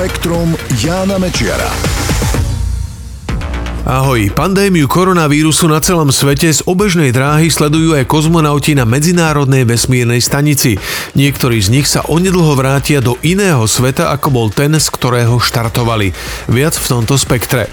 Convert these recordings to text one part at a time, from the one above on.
Spektrum Jána Mečiara. Ahoj, pandémiu koronavírusu na celom svete z obežnej dráhy sledujú aj kozmonauti na Medzinárodnej vesmírnej stanici. Niektorí z nich sa onedlho vrátia do iného sveta, ako bol ten, z ktorého štartovali. Viac v tomto spektre.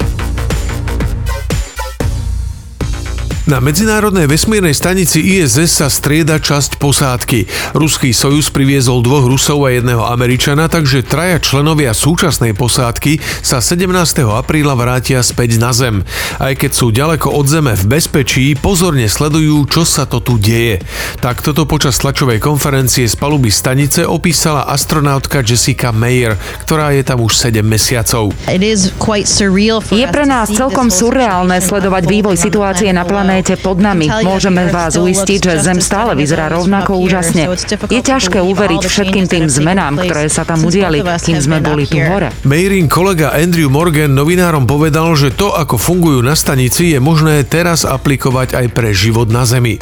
Na Medzinárodnej vesmírnej stanici ISS sa strieda časť posádky. Ruský Sojus priviezol dvoch Rusov a jedného Američana, takže traja členovia súčasnej posádky sa 17. apríla vrátia späť na Zem. Aj keď sú ďaleko od Zeme v bezpečí, pozorne sledujú, čo sa to tu deje. Tak toto počas tlačovej konferencie z paluby stanice opísala astronautka Jessica Mayer, ktorá je tam už 7 mesiacov. Je pre nás celkom surreálne sledovať vývoj situácie na planéte planéte pod nami. Môžeme vás uistiť, že Zem stále vyzerá rovnako úžasne. Je ťažké uveriť všetkým tým zmenám, ktoré sa tam udiali, kým sme boli tu hore. Mayrin kolega Andrew Morgan novinárom povedal, že to, ako fungujú na stanici, je možné teraz aplikovať aj pre život na Zemi.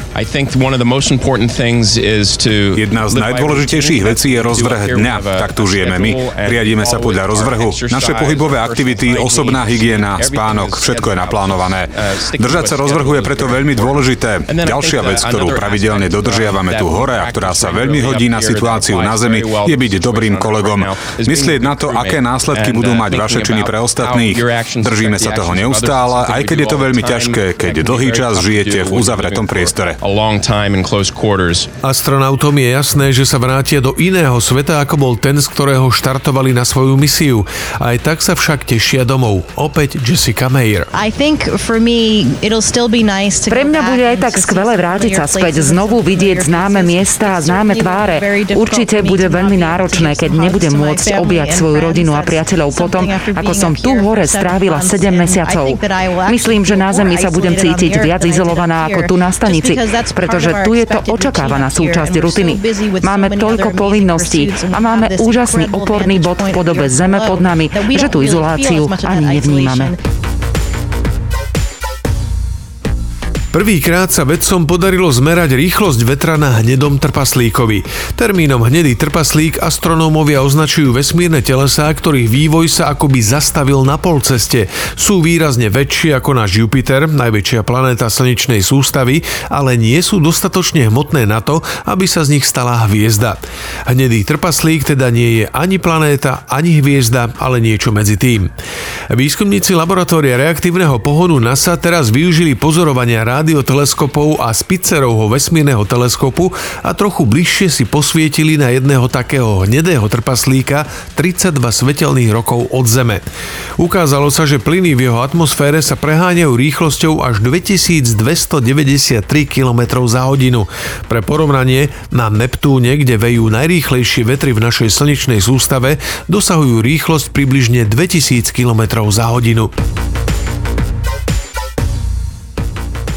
Jedna z najdôležitejších vecí je rozvrh dňa. Tak tu žijeme my. Riadíme sa podľa rozvrhu. Naše pohybové aktivity, osobná hygiena, spánok, všetko je naplánované. Držať sa rozvrhu je preto to veľmi dôležité. Ďalšia vec, ktorú pravidelne dodržiavame tu hore a ktorá sa veľmi hodí na situáciu na Zemi, je byť dobrým kolegom. Myslieť na to, aké následky budú mať vaše činy pre ostatných. Držíme sa toho neustále, aj keď je to veľmi ťažké, keď dlhý čas žijete v uzavretom priestore. Astronautom je jasné, že sa vrátia do iného sveta, ako bol ten, z ktorého štartovali na svoju misiu. Aj tak sa však tešia domov. Opäť Jessica Mayer. I think for me it'll still be nice pre mňa bude aj tak skvelé vrátiť sa späť, znovu vidieť známe miesta a známe tváre. Určite bude veľmi náročné, keď nebudem môcť objať svoju rodinu a priateľov potom, ako som tu hore strávila 7 mesiacov. Myslím, že na Zemi sa budem cítiť viac izolovaná ako tu na stanici, pretože tu je to očakávaná súčasť rutiny. Máme toľko povinností a máme úžasný oporný bod v podobe Zeme pod nami, že tú izoláciu ani nevnímame. Prvýkrát sa vedcom podarilo zmerať rýchlosť vetra na hnedom trpaslíkovi. Termínom hnedý trpaslík astronómovia označujú vesmírne telesá, ktorých vývoj sa akoby zastavil na polceste. Sú výrazne väčšie ako náš Jupiter, najväčšia planéta slnečnej sústavy, ale nie sú dostatočne hmotné na to, aby sa z nich stala hviezda. Hnedý trpaslík teda nie je ani planéta, ani hviezda, ale niečo medzi tým. Výskumníci laboratória reaktívneho pohonu NASA teraz využili pozorovania radioteleskopov a Spitzerovho vesmírneho teleskopu a trochu bližšie si posvietili na jedného takého hnedého trpaslíka 32 svetelných rokov od Zeme. Ukázalo sa, že plyny v jeho atmosfére sa preháňajú rýchlosťou až 2293 km za hodinu. Pre porovnanie, na Neptúne, kde vejú najrýchlejšie vetry v našej slnečnej sústave, dosahujú rýchlosť približne 2000 km za hodinu.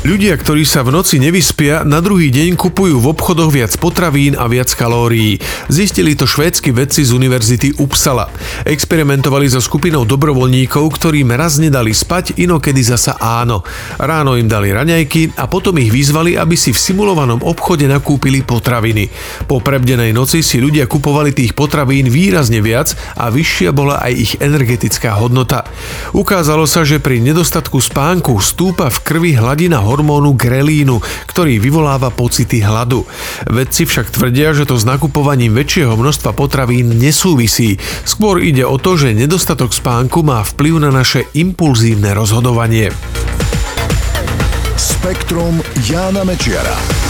Ľudia, ktorí sa v noci nevyspia, na druhý deň kupujú v obchodoch viac potravín a viac kalórií. Zistili to švédsky vedci z Univerzity Uppsala. Experimentovali so skupinou dobrovoľníkov, ktorým raz nedali spať, inokedy zasa áno. Ráno im dali raňajky a potom ich vyzvali, aby si v simulovanom obchode nakúpili potraviny. Po prebdenej noci si ľudia kupovali tých potravín výrazne viac a vyššia bola aj ich energetická hodnota. Ukázalo sa, že pri nedostatku spánku stúpa v krvi hladina hormónov hormónu grelínu, ktorý vyvoláva pocity hladu. Vedci však tvrdia, že to s nakupovaním väčšieho množstva potravín nesúvisí. Skôr ide o to, že nedostatok spánku má vplyv na naše impulzívne rozhodovanie. Spektrum Jána Mečiara.